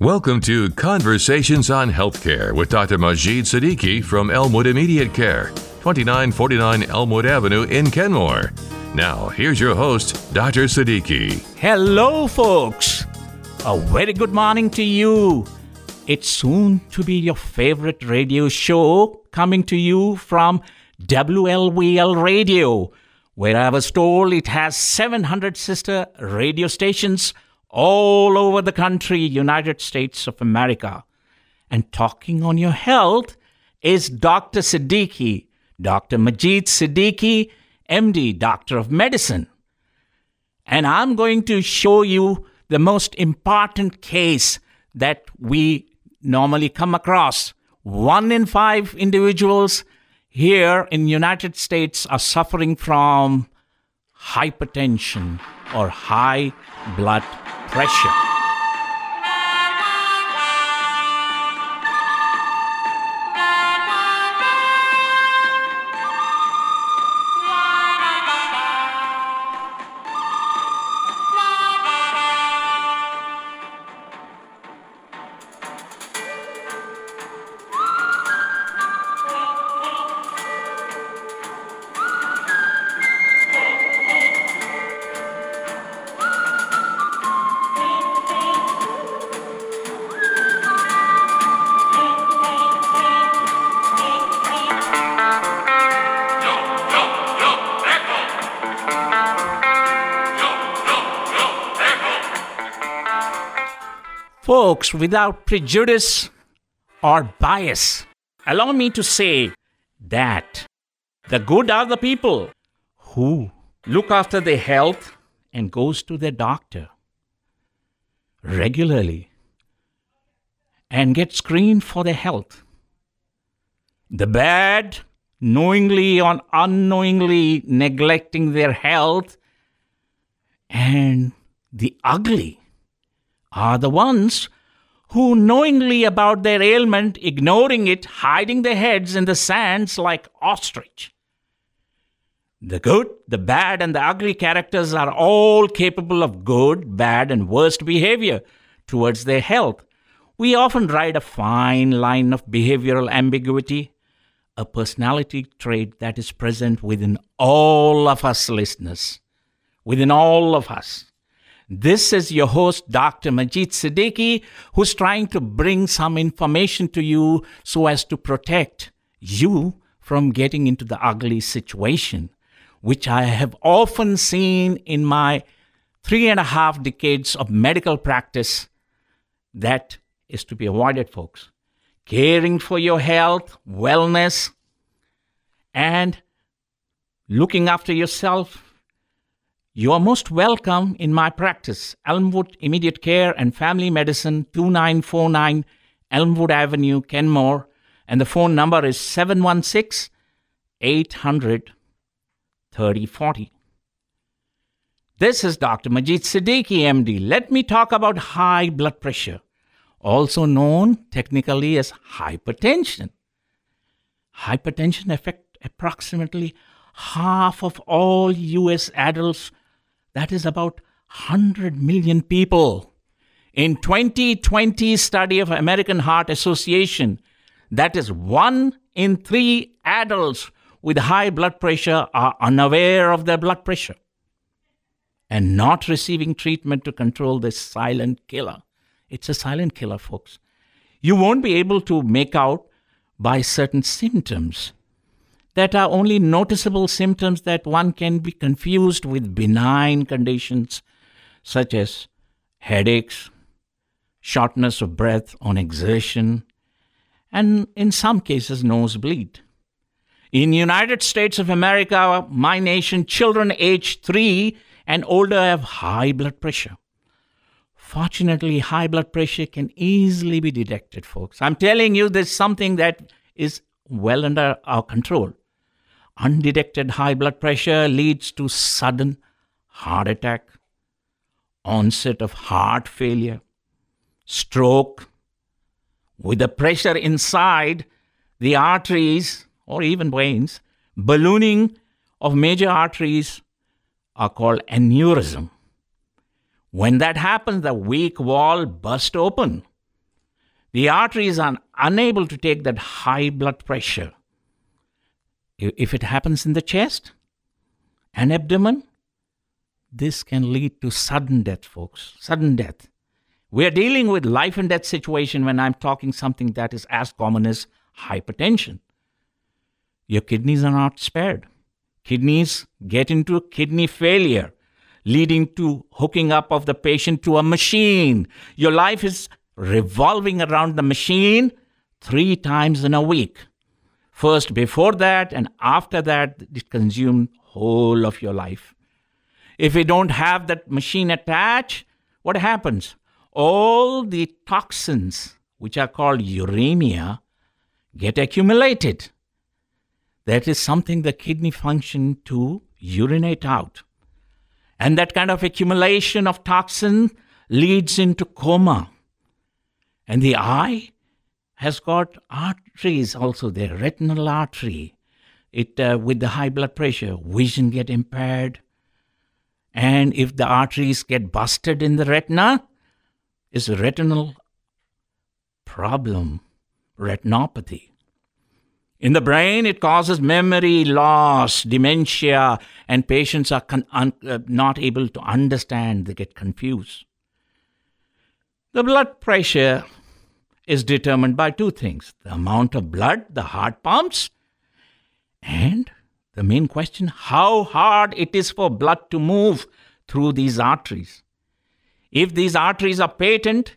Welcome to Conversations on Healthcare with Dr. Majid Siddiqui from Elmwood Immediate Care, 2949 Elmwood Avenue in Kenmore. Now, here's your host, Dr. Siddiqui. Hello, folks. A very good morning to you. It's soon to be your favorite radio show coming to you from WLVL Radio, where I was told it has 700 sister radio stations all over the country, United States of America. And talking on your health is Dr. Siddiqui, Dr. Majid Siddiqui, MD, Doctor of Medicine. And I'm going to show you the most important case that we normally come across. One in five individuals here in United States are suffering from hypertension or high blood pressure. Folks, without prejudice or bias, allow me to say that the good are the people who look after their health and goes to their doctor regularly and get screened for their health. The bad, knowingly or unknowingly neglecting their health, and the ugly are the ones who, knowingly about their ailment, ignoring it, hiding their heads in the sands like ostrich. The good, the bad, and the ugly characters are all capable of good, bad, and worst behavior towards their health. We often ride a fine line of behavioral ambiguity, a personality trait that is present within all of us listeners, within all of us. This is your host, Dr. Majid Siddiqui, who's trying to bring some information to you so as to protect you from getting into the ugly situation, which I have often seen in my three and a half decades of medical practice. That is to be avoided, folks. Caring for your health, wellness, and looking after yourself you are most welcome in my practice, Elmwood Immediate Care and Family Medicine, 2949 Elmwood Avenue, Kenmore, and the phone number is 716 800 3040. This is Dr. Majid Siddiqui, MD. Let me talk about high blood pressure, also known technically as hypertension. Hypertension affects approximately half of all US adults that is about 100 million people. In 2020 study of American Heart Association, that is one in 3 adults with high blood pressure are unaware of their blood pressure and not receiving treatment to control this silent killer. It's a silent killer, folks. You won't be able to make out by certain symptoms that are only noticeable symptoms that one can be confused with benign conditions such as headaches, shortness of breath on exertion, and in some cases nosebleed. In United States of America, my nation, children aged 3 and older have high blood pressure. Fortunately, high blood pressure can easily be detected, folks. I'm telling you, there's something that is well under our control. Undetected high blood pressure leads to sudden heart attack, onset of heart failure, stroke. With the pressure inside the arteries or even veins, ballooning of major arteries are called aneurysm. When that happens, the weak wall bursts open The arteries are unable to take that high blood pressure. If it happens in the chest and abdomen, this can lead to sudden death, folks. Sudden death. We are dealing with life and death situation when I'm talking something that is as common as hypertension. Your kidneys are not spared. Kidneys get into kidney failure, leading to hooking up of the patient to a machine. Your life is revolving around the machine three times in a week. First before that and after that, it consumes whole of your life. If you don't have that machine attached, what happens? All the toxins, which are called uremia, get accumulated. That is something the kidney function to urinate out. And that kind of accumulation of toxin leads into coma. And the eye has got arteries also there, retinal artery. It uh, with the high blood pressure, vision get impaired, and if the arteries get busted in the retina, is a retinal problem, retinopathy. In the brain, it causes memory loss, dementia, and patients are con- un- uh, not able to understand, they get confused. The blood pressure is determined by two things the amount of blood the heart pumps, and the main question how hard it is for blood to move through these arteries. If these arteries are patent,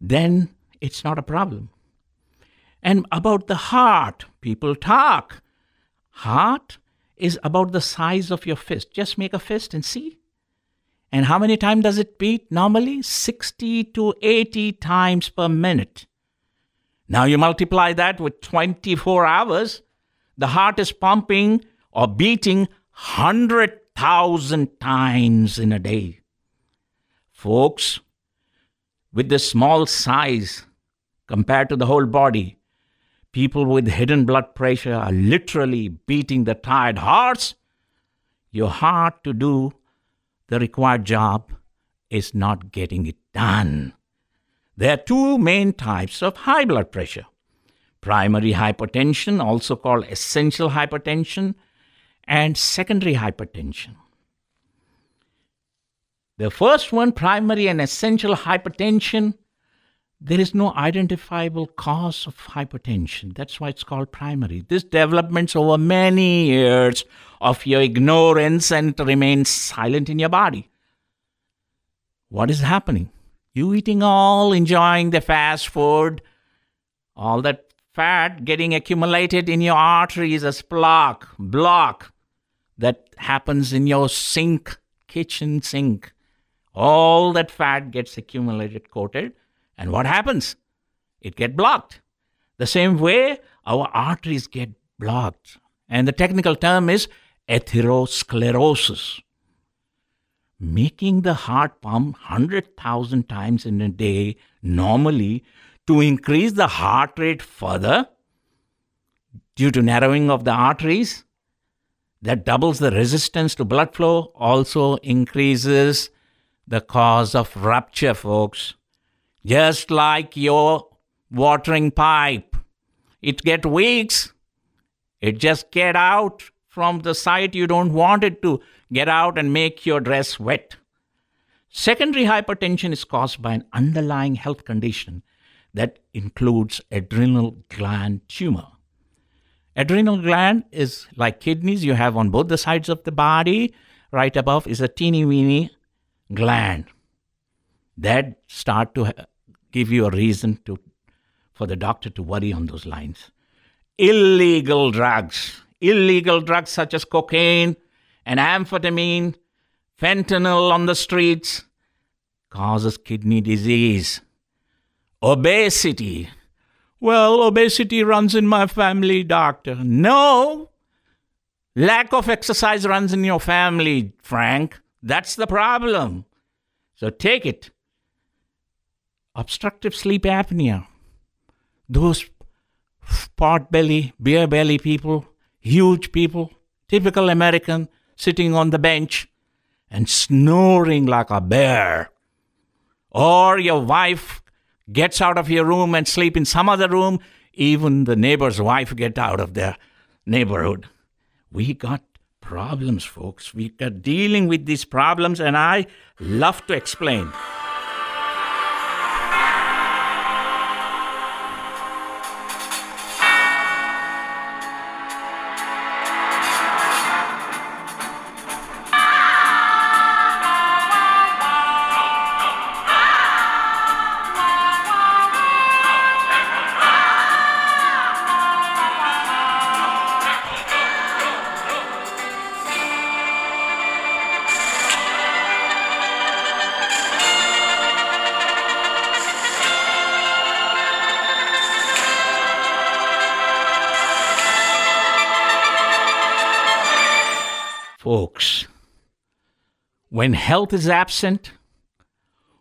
then it's not a problem. And about the heart, people talk. Heart is about the size of your fist. Just make a fist and see. And how many times does it beat normally? 60 to 80 times per minute. Now you multiply that with 24 hours, the heart is pumping or beating 100,000 times in a day. Folks, with this small size compared to the whole body, people with hidden blood pressure are literally beating the tired hearts. Your heart to do the required job is not getting it done. There are two main types of high blood pressure primary hypertension, also called essential hypertension, and secondary hypertension. The first one, primary and essential hypertension, there is no identifiable cause of hypertension. That's why it's called primary. This develops over many years of your ignorance and remains silent in your body. What is happening? You eating all, enjoying the fast food, all that fat getting accumulated in your arteries as plaque, block that happens in your sink, kitchen sink. All that fat gets accumulated, coated, and what happens? It get blocked. The same way our arteries get blocked. And the technical term is atherosclerosis. Making the heart pump 100,000 times in a day normally to increase the heart rate further due to narrowing of the arteries that doubles the resistance to blood flow also increases the cause of rupture folks just like your watering pipe. It get weeks. It just get out from the site you don't want it to. Get out and make your dress wet. Secondary hypertension is caused by an underlying health condition that includes adrenal gland tumor. Adrenal gland is like kidneys. You have on both the sides of the body. Right above is a teeny weeny gland that start to give you a reason to for the doctor to worry on those lines. Illegal drugs, illegal drugs such as cocaine and amphetamine, fentanyl on the streets causes kidney disease. Obesity. Well, obesity runs in my family, doctor. No. Lack of exercise runs in your family, Frank. That's the problem. So take it. Obstructive sleep apnea. Those pot belly, beer belly people, huge people, typical American, sitting on the bench and snoring like a bear. Or your wife gets out of your room and sleep in some other room. Even the neighbor's wife get out of their neighborhood. We got problems, folks. We are dealing with these problems, and I love to explain. When health is absent,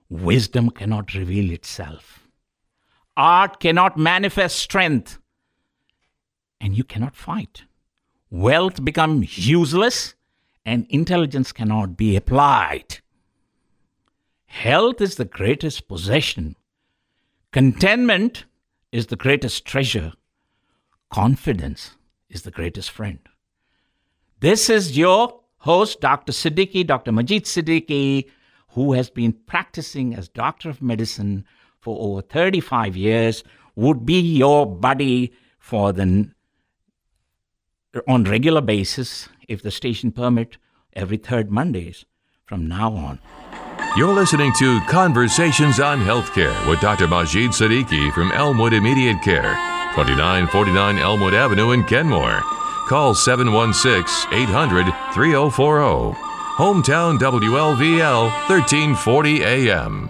wisdom cannot reveal itself. Art cannot manifest strength, and you cannot fight. Wealth becomes useless, and intelligence cannot be applied. Health is the greatest possession. Contentment is the greatest treasure. Confidence is the greatest friend. This is your host, Dr. Siddiqui, Dr. Majid Siddiqui, who has been practicing as doctor of medicine for over 35 years, would be your buddy for the on regular basis, if the station permit, every third Mondays from now on. You're listening to Conversations on Healthcare with Dr. Majid Siddiqui from Elmwood Immediate Care, 2949 Elmwood Avenue in Kenmore. Call 716 800 3040. Hometown WLVL 1340 AM.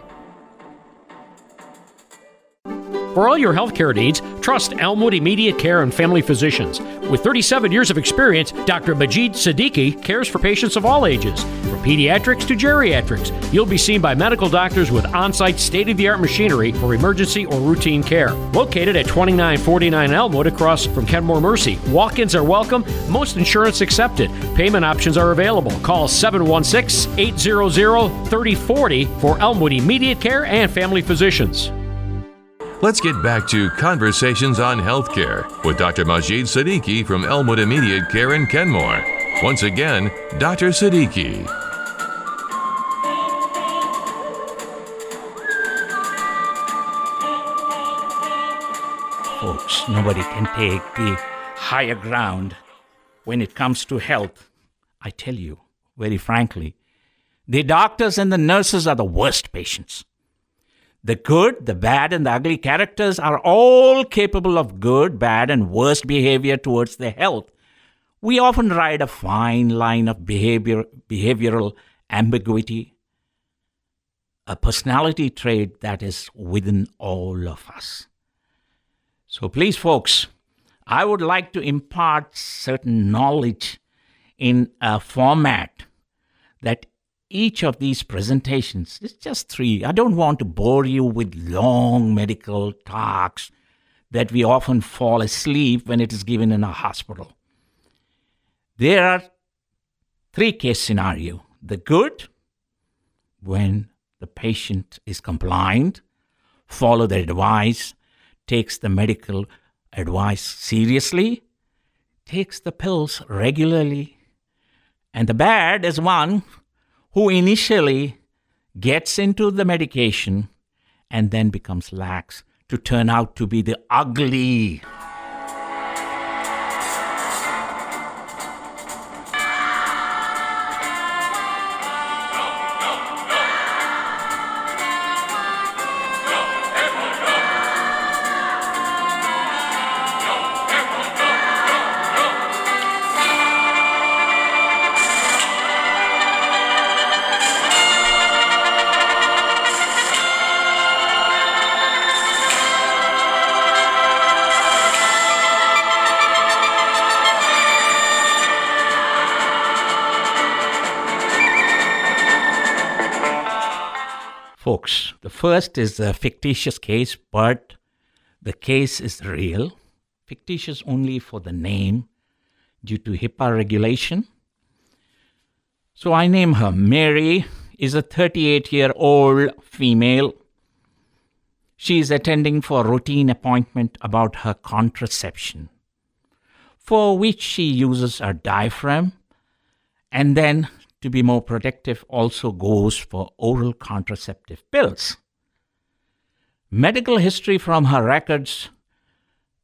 For all your healthcare needs, trust Elmwood Immediate Care and Family Physicians. With 37 years of experience, Dr. Majid Siddiqui cares for patients of all ages, from pediatrics to geriatrics. You'll be seen by medical doctors with on site state of the art machinery for emergency or routine care. Located at 2949 Elmwood across from Kenmore Mercy, walk ins are welcome, most insurance accepted. Payment options are available. Call 716 800 3040 for Elmwood Immediate Care and Family Physicians. Let's get back to Conversations on Healthcare with Dr. Majid Siddiqui from Elmwood Immediate Care in Kenmore. Once again, Dr. Siddiqui. Folks, nobody can take the higher ground when it comes to health. I tell you, very frankly, the doctors and the nurses are the worst patients. The good, the bad, and the ugly characters are all capable of good, bad, and worst behavior towards their health. We often ride a fine line of behavior, behavioral ambiguity, a personality trait that is within all of us. So please, folks, I would like to impart certain knowledge in a format that each of these presentations, it's just three. I don't want to bore you with long medical talks that we often fall asleep when it is given in a hospital. There are three case scenario. The good, when the patient is compliant, follow the advice, takes the medical advice seriously, takes the pills regularly. And the bad is one who initially gets into the medication and then becomes lax to turn out to be the ugly. First is a fictitious case, but the case is real. Fictitious only for the name due to HIPAA regulation. So I name her Mary, is a 38 year old female. she is attending for a routine appointment about her contraception, for which she uses her diaphragm, and then to be more protective also goes for oral contraceptive pills. Medical history from her records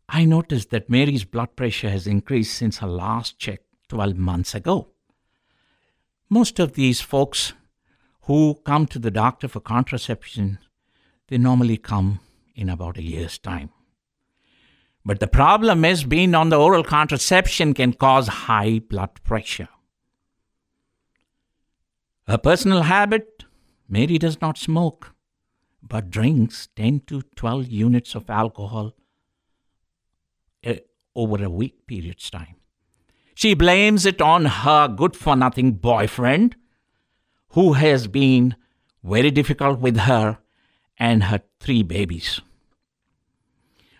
I noticed that Mary's blood pressure has increased since her last check 12 months ago. Most of these folks who come to the doctor for contraception, they normally come in about a year's time. But the problem is being on the oral contraception can cause high blood pressure. Her personal habit Mary does not smoke, but drinks 10 to 12 units of alcohol eh, over a week period's time. She blames it on her good for nothing boyfriend, who has been very difficult with her and her three babies.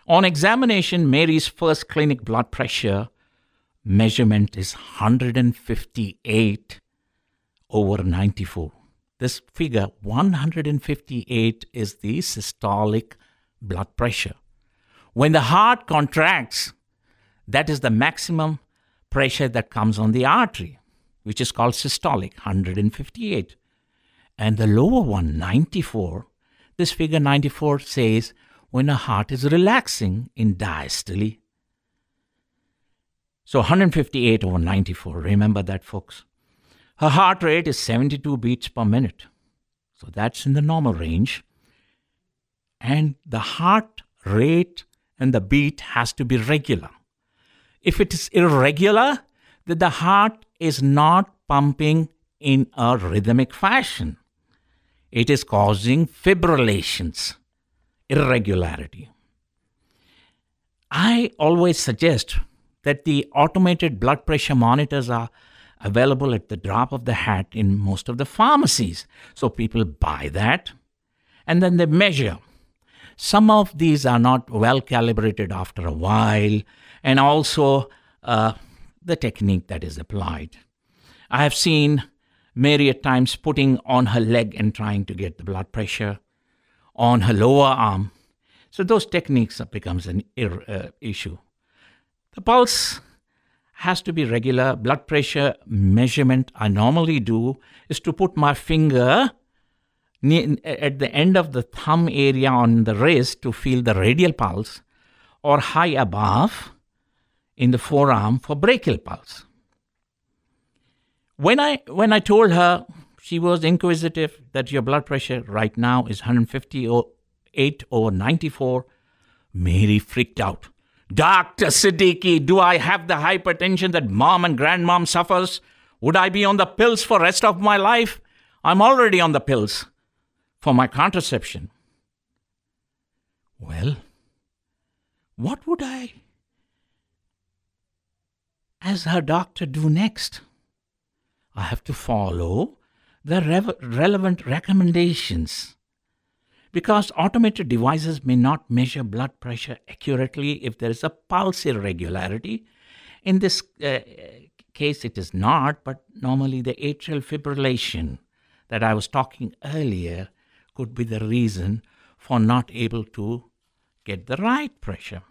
On examination, Mary's first clinic blood pressure measurement is 158 over 94. This figure, 158, is the systolic blood pressure. When the heart contracts, that is the maximum pressure that comes on the artery, which is called systolic, 158. And the lower one, 94, this figure 94 says when a heart is relaxing in diastole. So 158 over 94, remember that, folks. Her heart rate is 72 beats per minute. So that's in the normal range. And the heart rate and the beat has to be regular. If it is irregular, then the heart is not pumping in a rhythmic fashion. It is causing fibrillations, irregularity. I always suggest that the automated blood pressure monitors are available at the drop of the hat in most of the pharmacies. So people buy that and then they measure. Some of these are not well calibrated after a while, and also uh, the technique that is applied. I have seen Mary at times putting on her leg and trying to get the blood pressure on her lower arm. So those techniques becomes an uh, issue. The pulse has to be regular. Blood pressure measurement I normally do is to put my finger at the end of the thumb area on the wrist to feel the radial pulse or high above in the forearm for brachial pulse. When I when I told her she was inquisitive that your blood pressure right now is 158 over 94, Mary freaked out. Dr. Siddiqui, do I have the hypertension that mom and grandmom suffers? Would I be on the pills for rest of my life? I'm already on the pills for my contraception. Well, what would I, as her doctor, do next? I have to follow the rev- relevant recommendations because automated devices may not measure blood pressure accurately if there is a pulse irregularity. In this uh, case, it is not, but normally the atrial fibrillation that I was talking earlier could be the reason for not able to get the right pressure.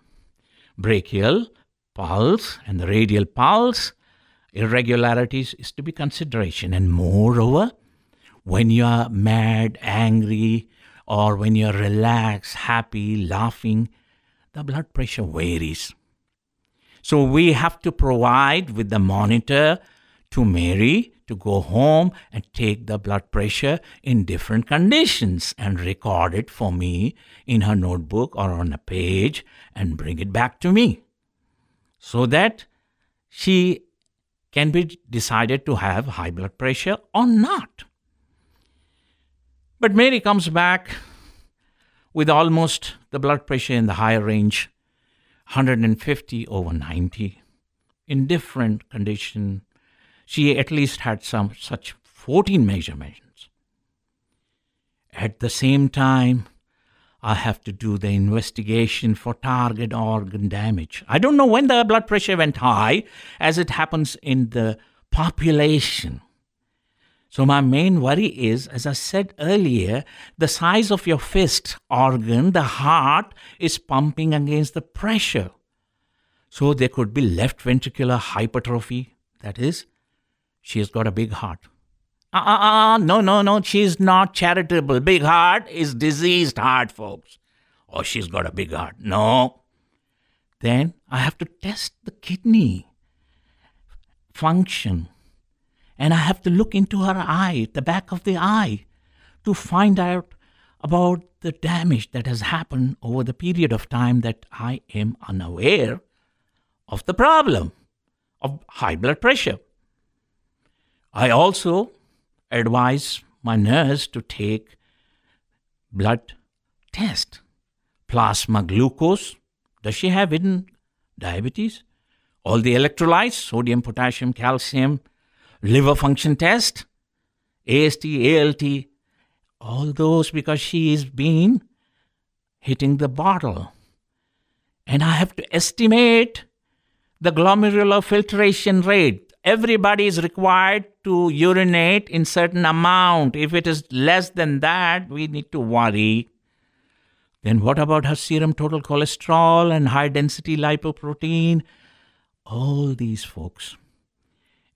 Brachial pulse and the radial pulse irregularities is to be consideration and moreover when you are mad angry or when you're relaxed, happy, laughing, the blood pressure varies. So we have to provide with the monitor to Mary to go home and take the blood pressure in different conditions and record it for me in her notebook or on a page and bring it back to me so that she can be decided to have high blood pressure or not. But Mary comes back with almost the blood pressure in the higher range, 150 over 90. In different condition, she at least had some such 14 measurements. At the same time, I have to do the investigation for target organ damage. I don't know when the blood pressure went high, as it happens in the population. So, my main worry is, as I said earlier, the size of your fist organ, the heart, is pumping against the pressure. So, there could be left ventricular hypertrophy. That is, she has got a big heart. Uh uh uh, no, no, no, she's not charitable. Big heart is diseased heart, folks. Oh, she's got a big heart. No. Then I have to test the kidney function and I have to look into her eye, the back of the eye, to find out about the damage that has happened over the period of time that I am unaware of the problem of high blood pressure. I also advise my nurse to take blood test, plasma glucose. Does she have hidden diabetes? All the electrolytes, sodium, potassium, calcium, liver function test, AST, ALT, all those because she is been hitting the bottle. And I have to estimate the glomerular filtration rate. Everybody is required to urinate in certain amount. If it is less than that, we need to worry. Then what about her serum total cholesterol and high density lipoprotein? All these folks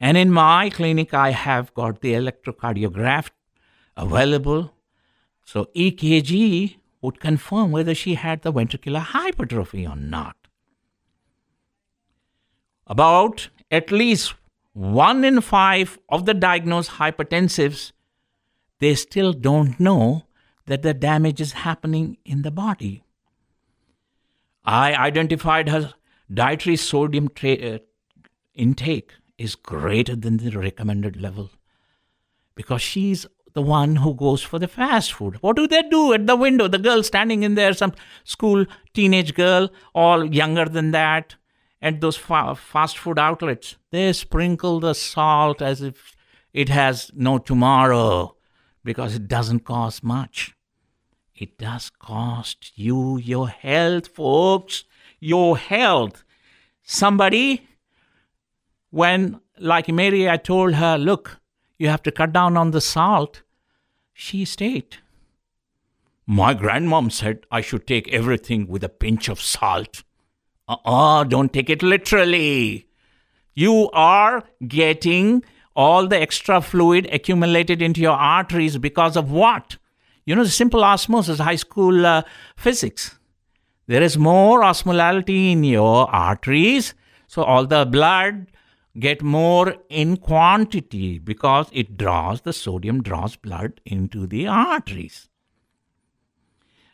and in my clinic, I have got the electrocardiograph available. So EKG would confirm whether she had the ventricular hypertrophy or not. About at least one in five of the diagnosed hypertensives, they still don't know that the damage is happening in the body. I identified her dietary sodium tra- uh, intake is greater than the recommended level because she's the one who goes for the fast food. What do they do at the window? The girl standing in there, some school teenage girl, all younger than that, at those fa- fast food outlets. They sprinkle the salt as if it has no tomorrow because it doesn't cost much. It does cost you your health, folks. Your health. Somebody when, like Mary, I told her, look, you have to cut down on the salt, she stayed. My grandmom said I should take everything with a pinch of salt. Uh uh-uh, uh, don't take it literally. You are getting all the extra fluid accumulated into your arteries because of what? You know, the simple osmosis, high school uh, physics. There is more osmolality in your arteries, so all the blood get more in quantity because it draws the sodium draws blood into the arteries.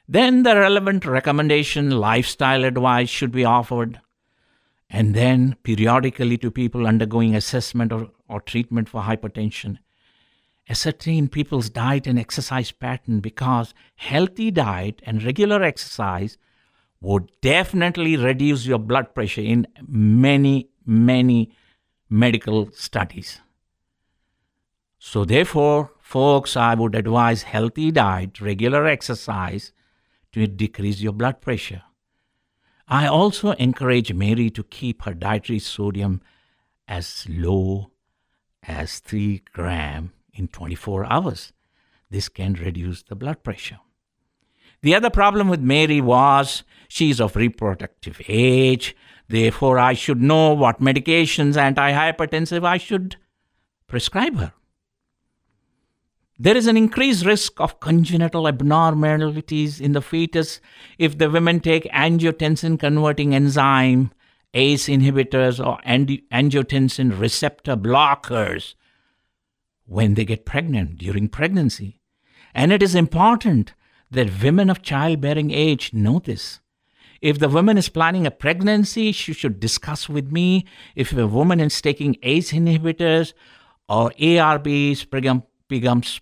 Then the relevant recommendation lifestyle advice should be offered. And then periodically to people undergoing assessment or, or treatment for hypertension ascertain people's diet and exercise pattern because healthy diet and regular exercise would definitely reduce your blood pressure in many many medical studies. So, therefore, folks, I would advise healthy diet, regular exercise to decrease your blood pressure. I also encourage Mary to keep her dietary sodium as low as 3 gram in 24 hours. This can reduce the blood pressure. The other problem with Mary was she is of reproductive age. Therefore, I should know what medications, antihypertensive, I should prescribe her. There is an increased risk of congenital abnormalities in the fetus if the women take angiotensin converting enzyme, ACE inhibitors, or angiotensin receptor blockers when they get pregnant during pregnancy. And it is important that women of childbearing age know this. If the woman is planning a pregnancy, she should discuss with me. If a woman is taking ACE inhibitors or ARBs becomes,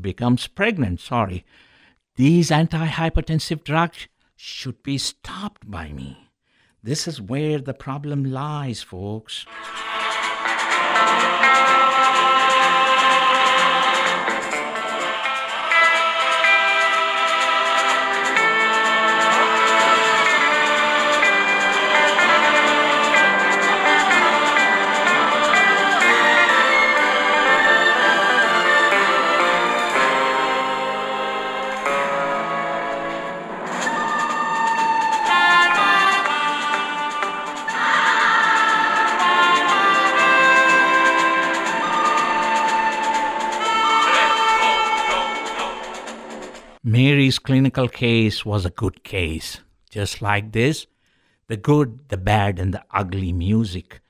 becomes pregnant, sorry, these antihypertensive drugs should be stopped by me. This is where the problem lies, folks. Danny's clinical case was a good case, just like this the good, the bad, and the ugly music.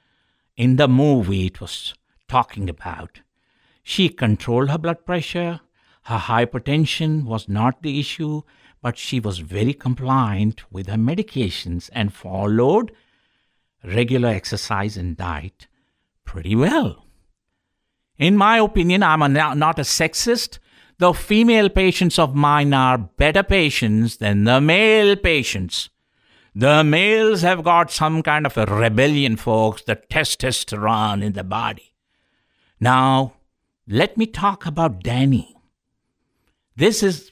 In the movie, it was talking about. She controlled her blood pressure. Her hypertension was not the issue, but she was very compliant with her medications and followed regular exercise and diet pretty well. In my opinion, I'm a, not a sexist. The female patients of mine are better patients than the male patients. The males have got some kind of a rebellion, folks, the testosterone in the body. Now, let me talk about Danny. This is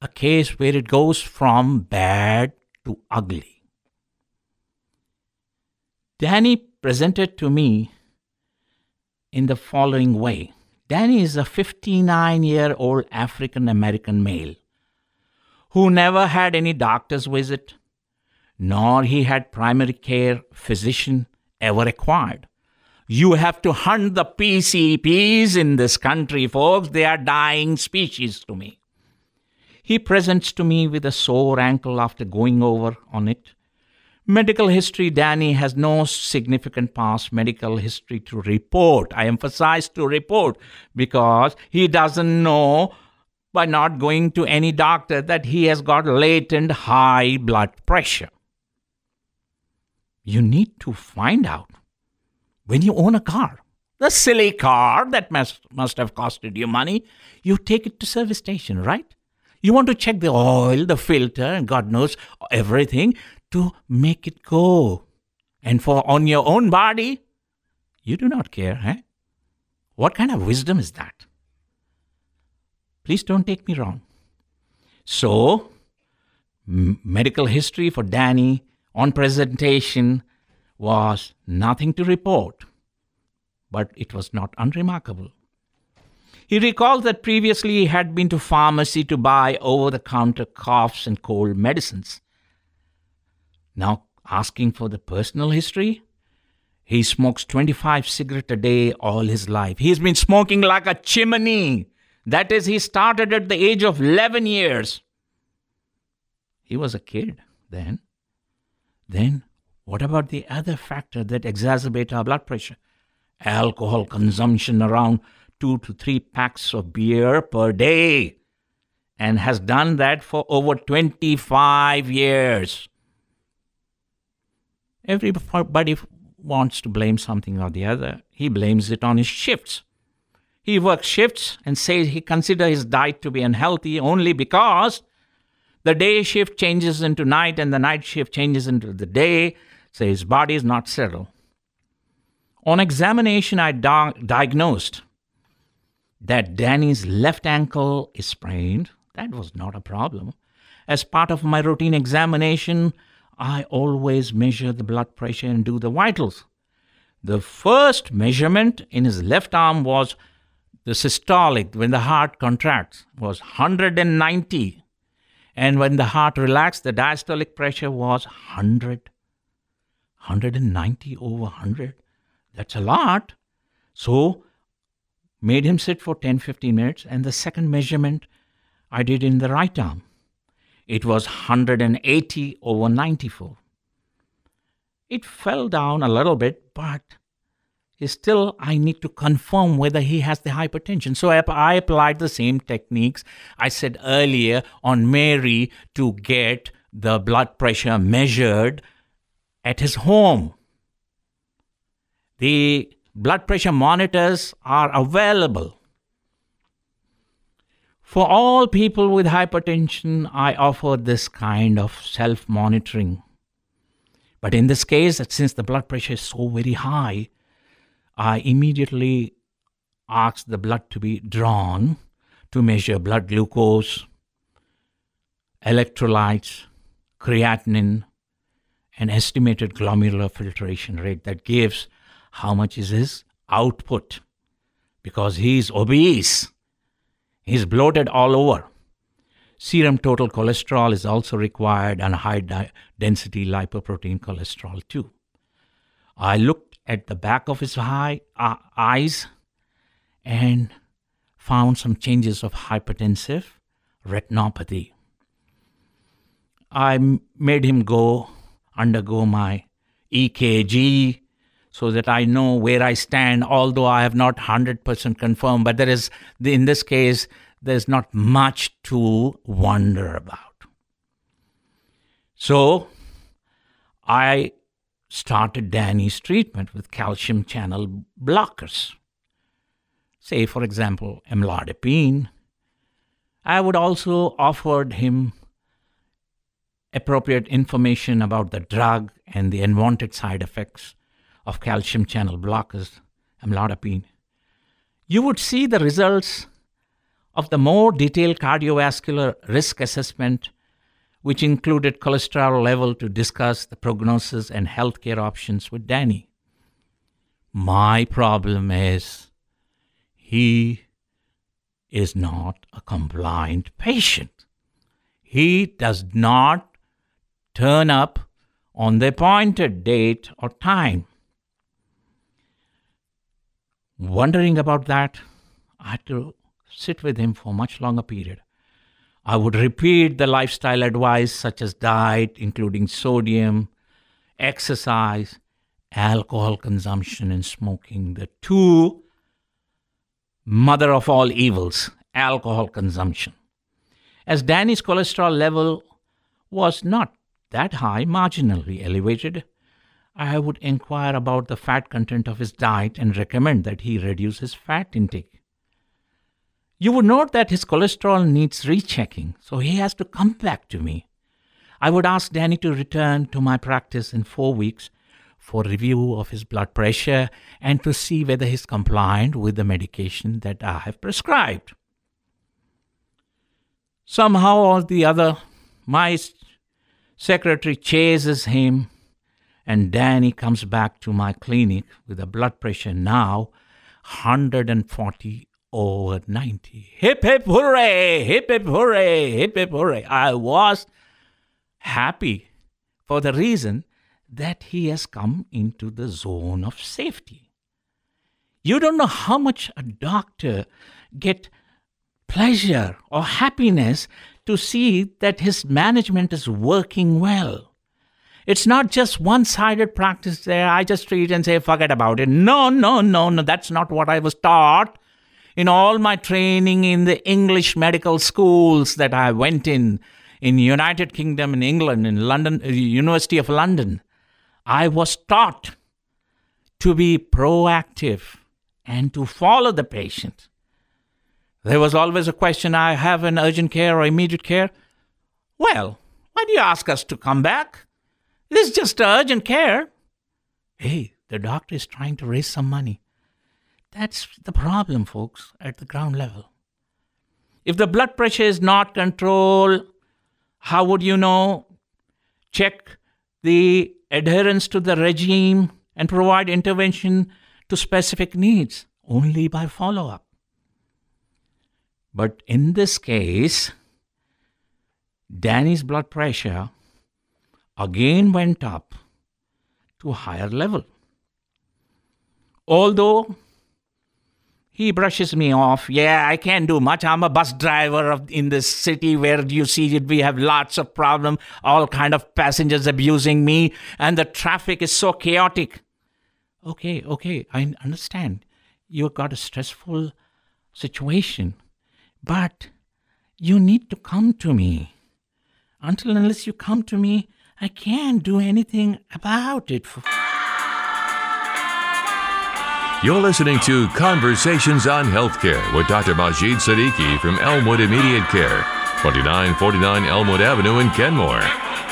a case where it goes from bad to ugly. Danny presented to me in the following way Danny is a 59 year old African American male who never had any doctor's visit, nor he had primary care physician ever acquired. You have to hunt the PCPs in this country, folks. They are dying species to me. He presents to me with a sore ankle after going over on it. Medical history Danny has no significant past medical history to report. I emphasize to report because he doesn't know by not going to any doctor that he has got latent high blood pressure. You need to find out when you own a car, the silly car that must, must have costed you money, you take it to service station, right? You want to check the oil, the filter, and God knows everything to make it go. And for on your own body, you do not care, eh? What kind of wisdom is that? Please don't take me wrong. So, m- medical history for Danny on presentation was nothing to report, but it was not unremarkable. He recalled that previously he had been to pharmacy to buy over-the-counter coughs and cold medicines. Now, asking for the personal history, he smokes 25 cigarettes a day all his life. He's been smoking like a chimney. That is, he started at the age of 11 years. He was a kid then. Then, what about the other factor that exacerbates our blood pressure? Alcohol consumption around two to three packs of beer per day and has done that for over 25 years. Everybody wants to blame something or the other. He blames it on his shifts. He works shifts and says he considers his diet to be unhealthy only because the day shift changes into night and the night shift changes into the day, so his body is not settled. On examination, I di- diagnosed that Danny's left ankle is sprained. That was not a problem. As part of my routine examination, I always measure the blood pressure and do the vitals. The first measurement in his left arm was the systolic, when the heart contracts, was 190. And when the heart relaxed, the diastolic pressure was 100. 190 over 100. That's a lot. So made him sit for 10 15 minutes, and the second measurement I did in the right arm. It was 180 over 94. It fell down a little bit, but still I need to confirm whether he has the hypertension. So I, I applied the same techniques I said earlier on Mary to get the blood pressure measured at his home. The blood pressure monitors are available. For all people with hypertension, I offer this kind of self monitoring. But in this case, since the blood pressure is so very high, I immediately ask the blood to be drawn to measure blood glucose, electrolytes, creatinine, and estimated glomerular filtration rate that gives how much is his output because he is obese. He's bloated all over. Serum total cholesterol is also required and high di- density lipoprotein cholesterol too. I looked at the back of his eye, uh, eyes and found some changes of hypertensive retinopathy. I made him go undergo my EKG so that I know where I stand, although I have not 100% confirmed. But there is, in this case, there's not much to wonder about. So I started Danny's treatment with calcium channel blockers. Say, for example, amlodipine. I would also offered him appropriate information about the drug and the unwanted side effects of calcium channel blockers, amlodipine. You would see the results of the more detailed cardiovascular risk assessment, which included cholesterol level to discuss the prognosis and healthcare options with Danny. My problem is he is not a compliant patient. He does not turn up on the appointed date or time. Wondering about that, I had to sit with him for a much longer period. I would repeat the lifestyle advice such as diet, including sodium, exercise, alcohol consumption, and smoking, the two mother of all evils, alcohol consumption. As Danny's cholesterol level was not that high, marginally elevated, I would inquire about the fat content of his diet and recommend that he reduce his fat intake. You would note that his cholesterol needs rechecking, so he has to come back to me. I would ask Danny to return to my practice in four weeks for review of his blood pressure and to see whether he's compliant with the medication that I have prescribed. Somehow or the other, my secretary chases him, and Danny comes back to my clinic with a blood pressure now 140 over 90. Hip hip hooray! Hip hip hooray! Hip hip hooray! I was happy for the reason that he has come into the zone of safety. You don't know how much a doctor get pleasure or happiness to see that his management is working well. It's not just one sided practice there. I just treat and say, forget about it. No, no, no, no. That's not what I was taught in all my training in the English medical schools that I went in, in United Kingdom, in England, in London, uh, University of London. I was taught to be proactive and to follow the patient. There was always a question I have an urgent care or immediate care. Well, why do you ask us to come back? This is just urgent care. Hey, the doctor is trying to raise some money. That's the problem, folks, at the ground level. If the blood pressure is not controlled, how would you know? Check the adherence to the regime and provide intervention to specific needs only by follow up. But in this case, Danny's blood pressure again went up to a higher level. Although he brushes me off. Yeah, I can't do much. I'm a bus driver of, in this city where you see it. We have lots of problem, all kind of passengers abusing me, and the traffic is so chaotic. Okay, okay, I understand. You've got a stressful situation, but you need to come to me. Until unless you come to me, I can't do anything about it. You're listening to Conversations on Healthcare with Dr. Majid Siddiqui from Elmwood Immediate Care, 2949 Elmwood Avenue in Kenmore.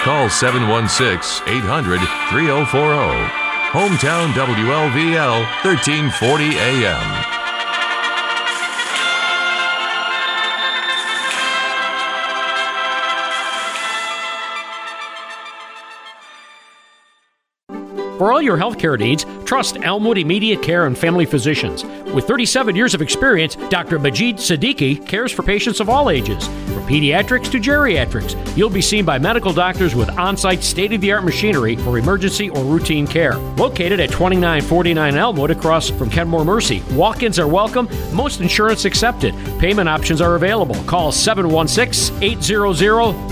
Call 716 800 3040. Hometown WLVL 1340 AM. For all your healthcare needs, trust Elmwood Immediate Care and Family Physicians. With 37 years of experience, Dr. Majid Siddiqui cares for patients of all ages, from pediatrics to geriatrics. You'll be seen by medical doctors with on site state of the art machinery for emergency or routine care. Located at 2949 Elmwood across from Kenmore Mercy, walk ins are welcome, most insurance accepted. Payment options are available. Call 716 800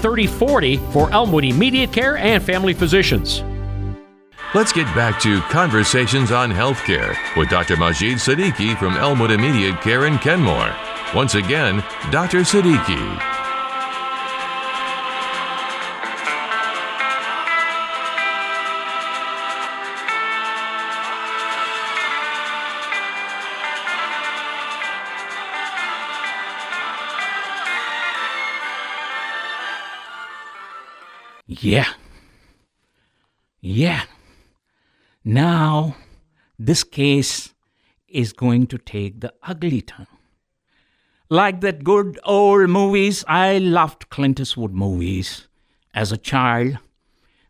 3040 for Elmwood Immediate Care and Family Physicians. Let's get back to Conversations on Healthcare with Dr. Majid Siddiqui from Elmwood Immediate Care in Kenmore. Once again, Dr. Siddiqui. Yeah. Yeah. Now, this case is going to take the ugly turn. Like that good old movies, I loved Clint Eastwood movies as a child.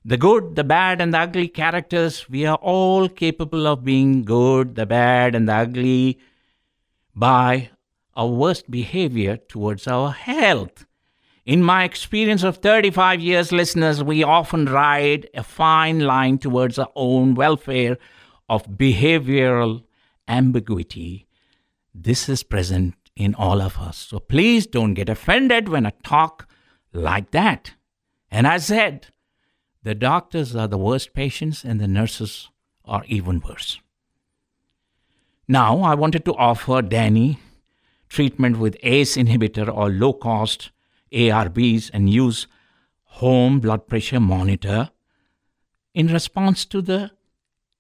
The good, the bad, and the ugly characters, we are all capable of being good, the bad, and the ugly by our worst behavior towards our health. In my experience of 35 years, listeners, we often ride a fine line towards our own welfare of behavioral ambiguity. This is present in all of us. So please don't get offended when I talk like that. And I said, the doctors are the worst patients and the nurses are even worse. Now, I wanted to offer Danny treatment with ACE inhibitor or low cost ARBs and use home blood pressure monitor in response to the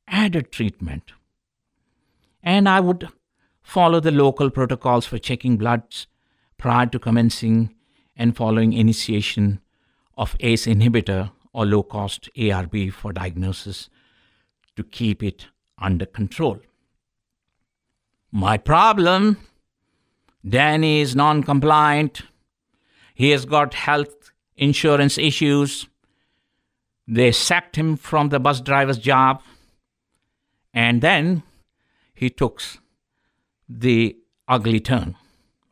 added treatment. And I would follow the local protocols for checking bloods prior to commencing and following initiation of ACE inhibitor or low cost ARB for diagnosis to keep it under control. My problem Danny is non compliant he has got health insurance issues. They sacked him from the bus driver's job. And then he took the ugly turn.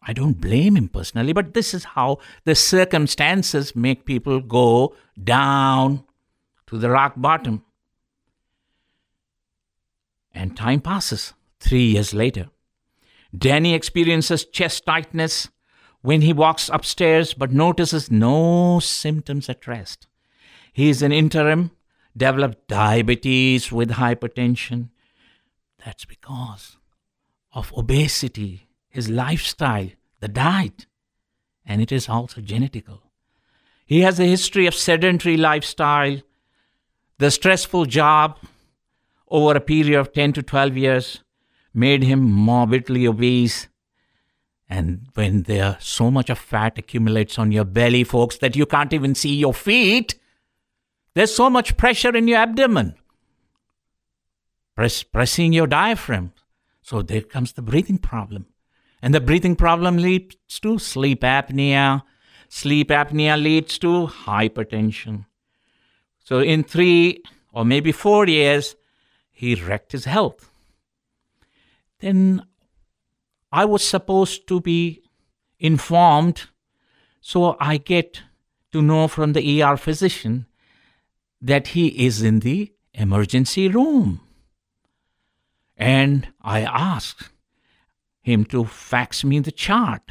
I don't blame him personally, but this is how the circumstances make people go down to the rock bottom. And time passes. Three years later, Danny experiences chest tightness when he walks upstairs but notices no symptoms at rest. He is an interim, developed diabetes with hypertension. That's because of obesity, his lifestyle, the diet, and it is also genetical. He has a history of sedentary lifestyle, the stressful job over a period of 10 to 12 years made him morbidly obese and when there so much of fat accumulates on your belly, folks, that you can't even see your feet, there's so much pressure in your abdomen, press, pressing your diaphragm. So there comes the breathing problem. And the breathing problem leads to sleep apnea. Sleep apnea leads to hypertension. So in three or maybe four years, he wrecked his health. Then I was supposed to be informed, so I get to know from the ER physician that he is in the emergency room. And I asked him to fax me the chart.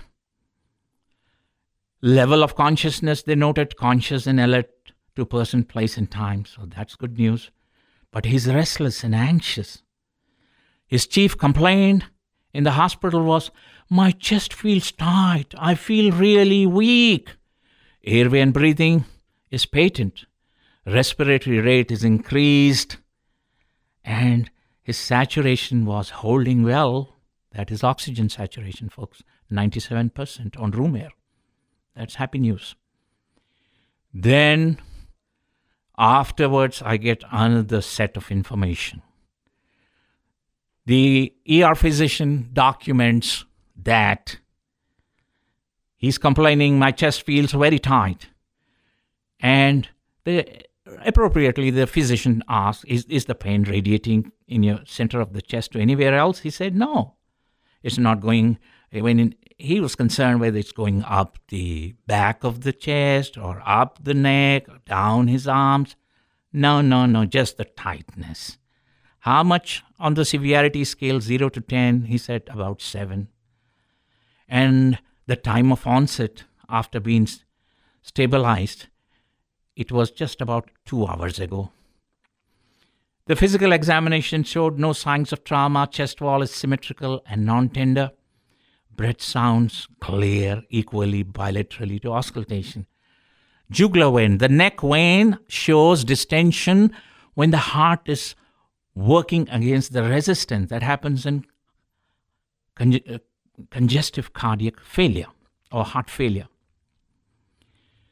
Level of consciousness, they noted conscious and alert to person, place, and time. So that's good news. But he's restless and anxious. His chief complaint in the hospital was My chest feels tight. I feel really weak. Airway and breathing is patent. Respiratory rate is increased. And his saturation was holding well. That is oxygen saturation, folks. 97% on room air. That's happy news. Then, afterwards, I get another set of information. The ER physician documents that he's complaining, my chest feels very tight. And the appropriately, the physician asked, is, is the pain radiating in your center of the chest to anywhere else? He said, No. It's not going. When in, he was concerned whether it's going up the back of the chest or up the neck or down his arms. No, no, no, just the tightness. How much on the severity scale, 0 to 10? He said about 7. And the time of onset after being stabilized, it was just about two hours ago. The physical examination showed no signs of trauma. Chest wall is symmetrical and non tender. Breath sounds clear equally bilaterally to auscultation. Jugular vein. The neck vein shows distension when the heart is working against the resistance that happens in uh, congestive cardiac failure or heart failure.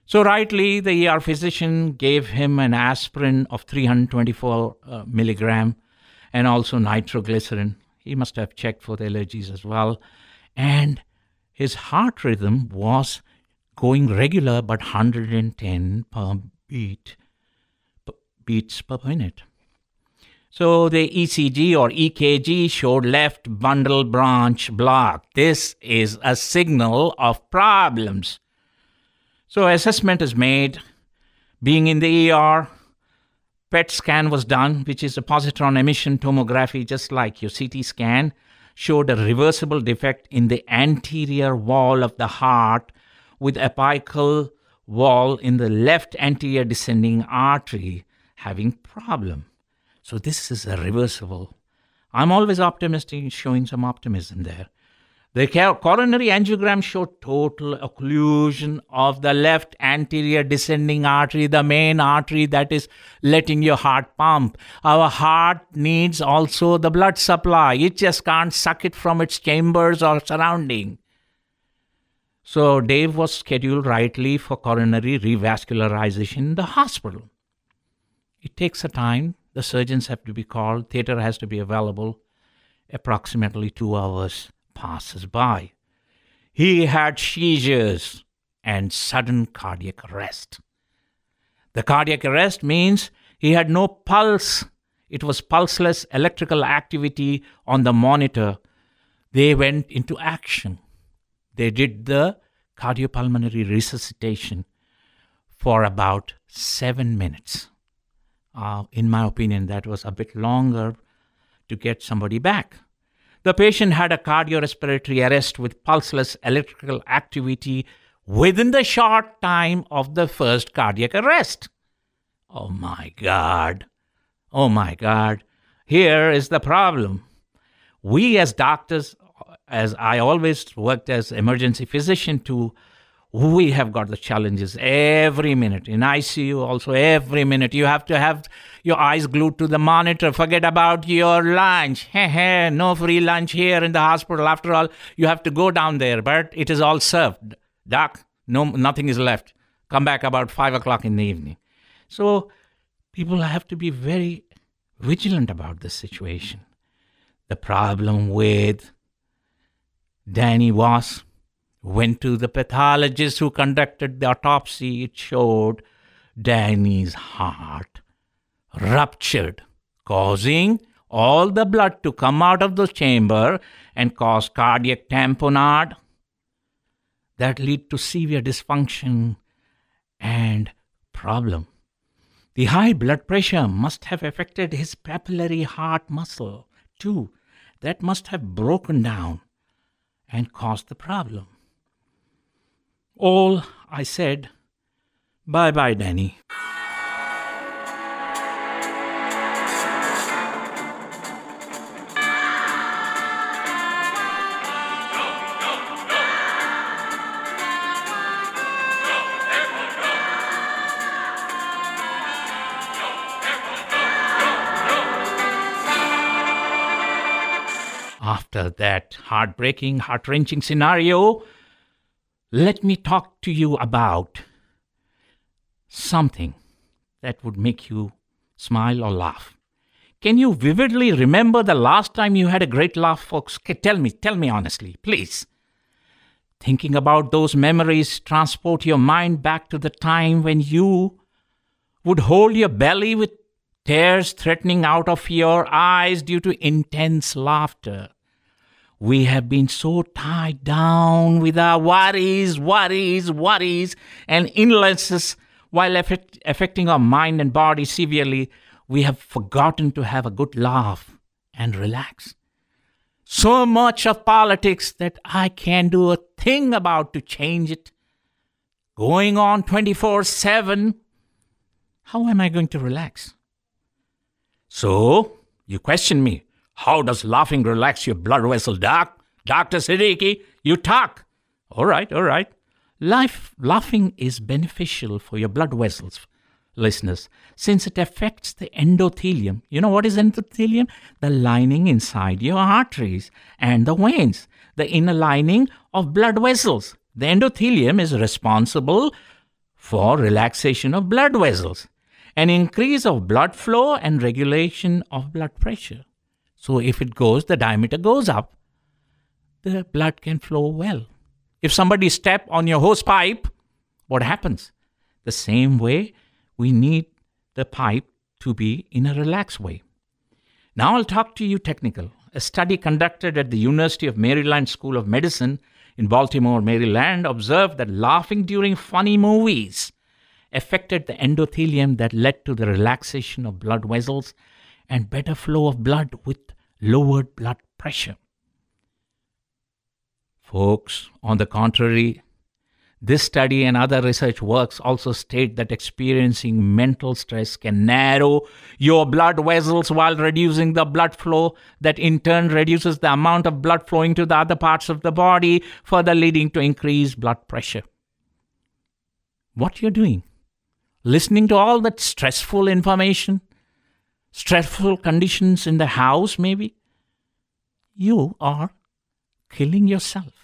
So, rightly, the ER physician gave him an aspirin of 324 uh, milligram and also nitroglycerin. He must have checked for the allergies as well. And his heart rhythm was going regular but 110 per beat, beats per minute. So the ECG or EKG showed left bundle branch block. This is a signal of problems. So assessment is made. Being in the ER, PET scan was done, which is a positron emission tomography, just like your CT scan, showed a reversible defect in the anterior wall of the heart with apical wall in the left anterior descending artery having problem. So this is reversible. I'm always optimistic, showing some optimism there. The coronary angiogram showed total occlusion of the left anterior descending artery, the main artery that is letting your heart pump. Our heart needs also the blood supply. It just can't suck it from its chambers or surrounding. So Dave was scheduled rightly for coronary revascularization in the hospital. It takes a time. The surgeons have to be called. Theater has to be available. Approximately two hours passes by. He had seizures and sudden cardiac arrest. The cardiac arrest means he had no pulse. It was pulseless electrical activity on the monitor. They went into action. They did the cardiopulmonary resuscitation for about seven minutes. Uh, in my opinion, that was a bit longer to get somebody back. The patient had a cardiorespiratory arrest with pulseless electrical activity within the short time of the first cardiac arrest. Oh my God. Oh my God. Here is the problem. We as doctors, as I always worked as emergency physician too, we have got the challenges every minute. In icu also every minute. You have to have your eyes glued to the monitor. Forget about your lunch. No free lunch here in the hospital. After all you have to go down there but it is all served. Doc no nothing is left. Come back about five o'clock in the evening. So people have to be very vigilant about this situation. The problem with danny was Went to the pathologist who conducted the autopsy. It showed Danny's heart ruptured, causing all the blood to come out of the chamber and cause cardiac tamponade that lead to severe dysfunction and problem. The high blood pressure must have affected his papillary heart muscle too. That must have broken down and caused the problem all, I said, Bye bye, Danny. After that heartbreaking, heart wrenching scenario, let me talk to you about something that would make you smile or laugh. Can you vividly remember the last time you had a great laugh, folks? Tell me, tell me honestly, please. Thinking about those memories transport your mind back to the time when you would hold your belly with tears threatening out of your eyes due to intense laughter. We have been so tied down with our worries, worries, worries, and illnesses while affect, affecting our mind and body severely, we have forgotten to have a good laugh and relax. So much of politics that I can't do a thing about to change it. Going on 24 7. How am I going to relax? So, you question me, how does laughing relax your blood vessel, doc? Dr. Siddiqui, you talk. All right, all right. Life, laughing is beneficial for your blood vessels, listeners, since it affects the endothelium. You know what is endothelium? The lining inside your arteries and the veins, the inner lining of blood vessels. The endothelium is responsible for relaxation of blood vessels, an increase of blood flow and regulation of blood pressure. So if it goes, the diameter goes up, the blood can flow well. If somebody step on your hose pipe, what happens? The same way, we need the pipe to be in a relaxed way. Now I'll talk to you technical. A study conducted at the University of Maryland School of Medicine in Baltimore, Maryland, observed that laughing during funny movies affected the endothelium that led to the relaxation of blood vessels and better flow of blood with lowered blood pressure. Folks, on the contrary, this study and other research works also state that experiencing mental stress can narrow your blood vessels while reducing the blood flow, that in turn reduces the amount of blood flowing to the other parts of the body, further leading to increased blood pressure. What you're doing? Listening to all that stressful information, stressful conditions in the house, maybe? You are killing yourself.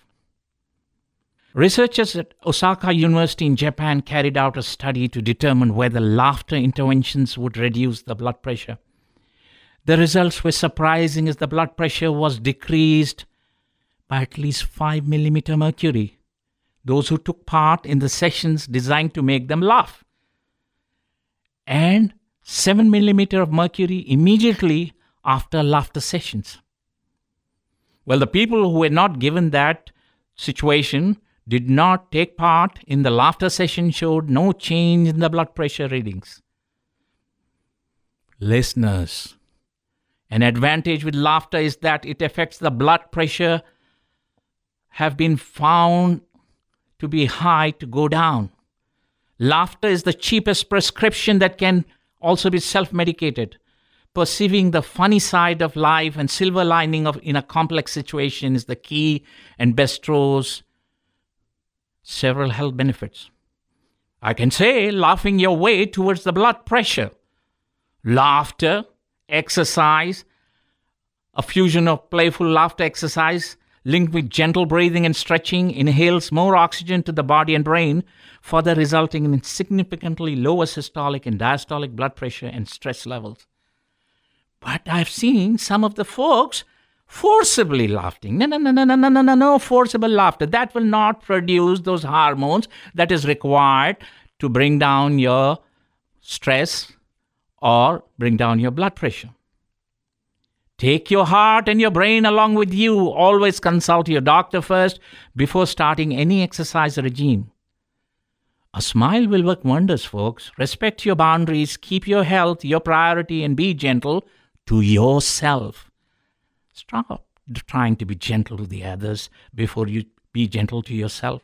Researchers at Osaka University in Japan carried out a study to determine whether laughter interventions would reduce the blood pressure. The results were surprising as the blood pressure was decreased by at least 5 millimeter mercury. Those who took part in the sessions designed to make them laugh. And 7 millimeter of mercury immediately after laughter sessions. Well, the people who were not given that situation did not take part in the laughter session showed no change in the blood pressure readings. Listeners, an advantage with laughter is that it affects the blood pressure have been found to be high to go down. Laughter is the cheapest prescription that can also be self medicated perceiving the funny side of life and silver lining of in a complex situation is the key and bestows several health benefits. I can say laughing your way towards the blood pressure. Laughter, exercise, a fusion of playful laughter exercise linked with gentle breathing and stretching inhales more oxygen to the body and brain, further resulting in significantly lower systolic and diastolic blood pressure and stress levels. But I've seen some of the folks forcibly laughing. No, no, no, no, no, no, no, no, no, forcible laughter. That will not produce those hormones that is required to bring down your stress or bring down your blood pressure. Take your heart and your brain along with you. Always consult your doctor first before starting any exercise regime. A smile will work wonders, folks. Respect your boundaries, keep your health your priority, and be gentle to yourself. Stop trying to be gentle to the others before you be gentle to yourself.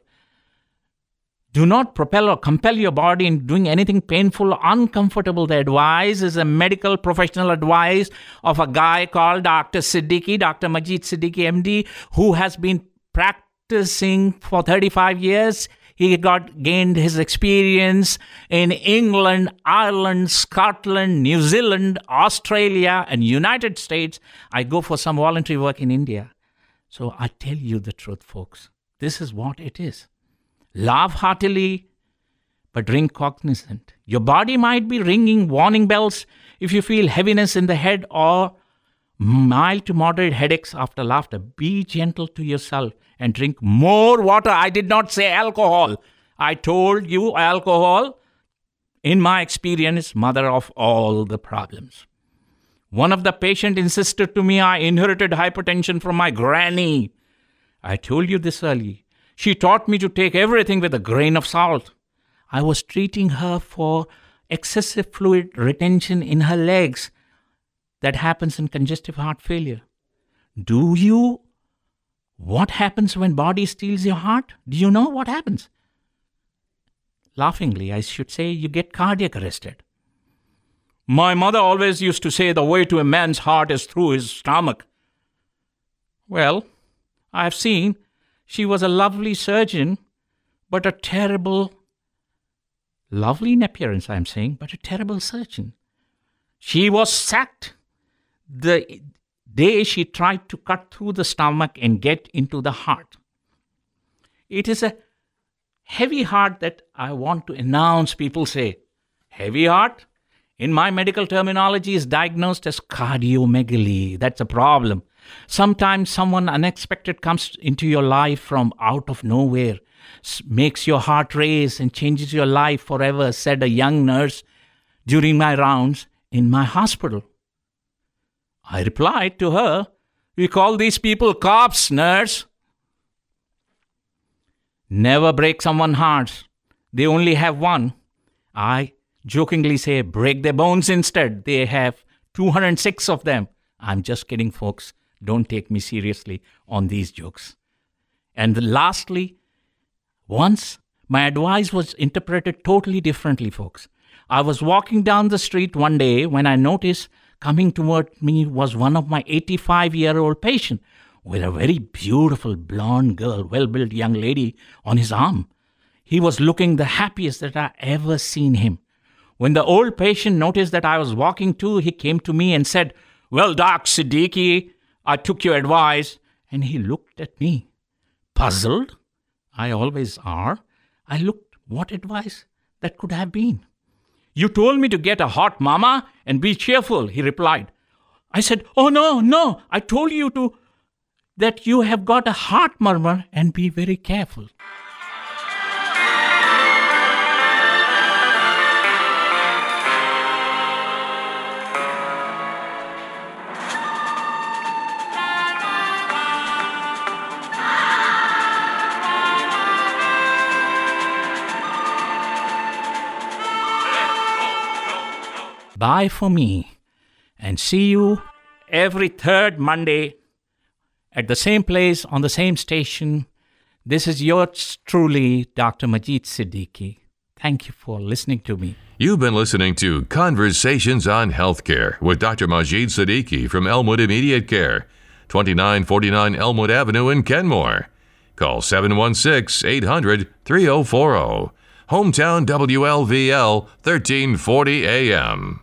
Do not propel or compel your body in doing anything painful or uncomfortable. The advice is a medical professional advice of a guy called Dr. Siddiqui, Dr. Majid Siddiqui, MD, who has been practicing for 35 years he got gained his experience in England, Ireland, Scotland, New Zealand, Australia, and United States. I go for some voluntary work in India. So I tell you the truth, folks. This is what it is. Laugh heartily, but drink cognizant. Your body might be ringing warning bells if you feel heaviness in the head or mild to moderate headaches after laughter. Be gentle to yourself and drink more water. I did not say alcohol. I told you alcohol in my experience, mother of all the problems. One of the patient insisted to me I inherited hypertension from my granny. I told you this early. She taught me to take everything with a grain of salt. I was treating her for excessive fluid retention in her legs that happens in congestive heart failure. Do you? What happens when body steals your heart? Do you know what happens? Laughingly, I should say you get cardiac arrested. My mother always used to say the way to a man's heart is through his stomach. Well, I have seen she was a lovely surgeon, but a terrible, lovely in appearance, I am saying, but a terrible surgeon. She was sacked the day she tried to cut through the stomach and get into the heart. It is a heavy heart that I want to announce. People say, heavy heart? in my medical terminology, is diagnosed as cardiomegaly. That's a problem. Sometimes someone unexpected comes into your life from out of nowhere, makes your heart race, and changes your life forever, said a young nurse during my rounds in my hospital. I replied to her, We call these people cops, nurse. Never break someone's heart. They only have one. I jokingly say, break their bones instead. They have 206 of them. I'm just kidding, folks. Don't take me seriously on these jokes. And lastly, once my advice was interpreted totally differently, folks. I was walking down the street one day when I noticed coming toward me was one of my 85 year old patient with a very beautiful blonde girl, well built young lady on his arm. He was looking the happiest that I ever seen him. When the old patient noticed that I was walking too, he came to me and said, Well, Doc Siddiqui, I took your advice. And he looked at me, puzzled. I always are. I looked, what advice that could have been? You told me to get a hot mama and be cheerful, he replied. I said, Oh, no, no, I told you to that you have got a heart murmur and be very careful. Bye for me and see you every third Monday at the same place on the same station. This is yours truly, Dr. Majid Siddiqui. Thank you for listening to me. You've been listening to Conversations on Healthcare with Dr. Majid Siddiqui from Elmwood Immediate Care, 2949 Elmwood Avenue in Kenmore. Call 716 800 3040. Hometown WLVL 1340 AM.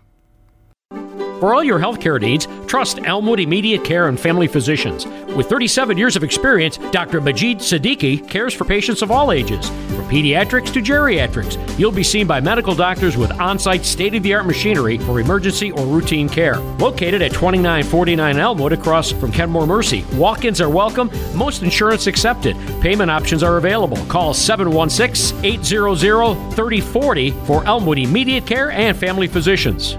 For all your healthcare needs, trust Elmwood Immediate Care and Family Physicians. With 37 years of experience, Dr. Majid Siddiqui cares for patients of all ages, from pediatrics to geriatrics. You'll be seen by medical doctors with on site state of the art machinery for emergency or routine care. Located at 2949 Elmwood across from Kenmore Mercy, walk ins are welcome, most insurance accepted. Payment options are available. Call 716 800 3040 for Elmwood Immediate Care and Family Physicians.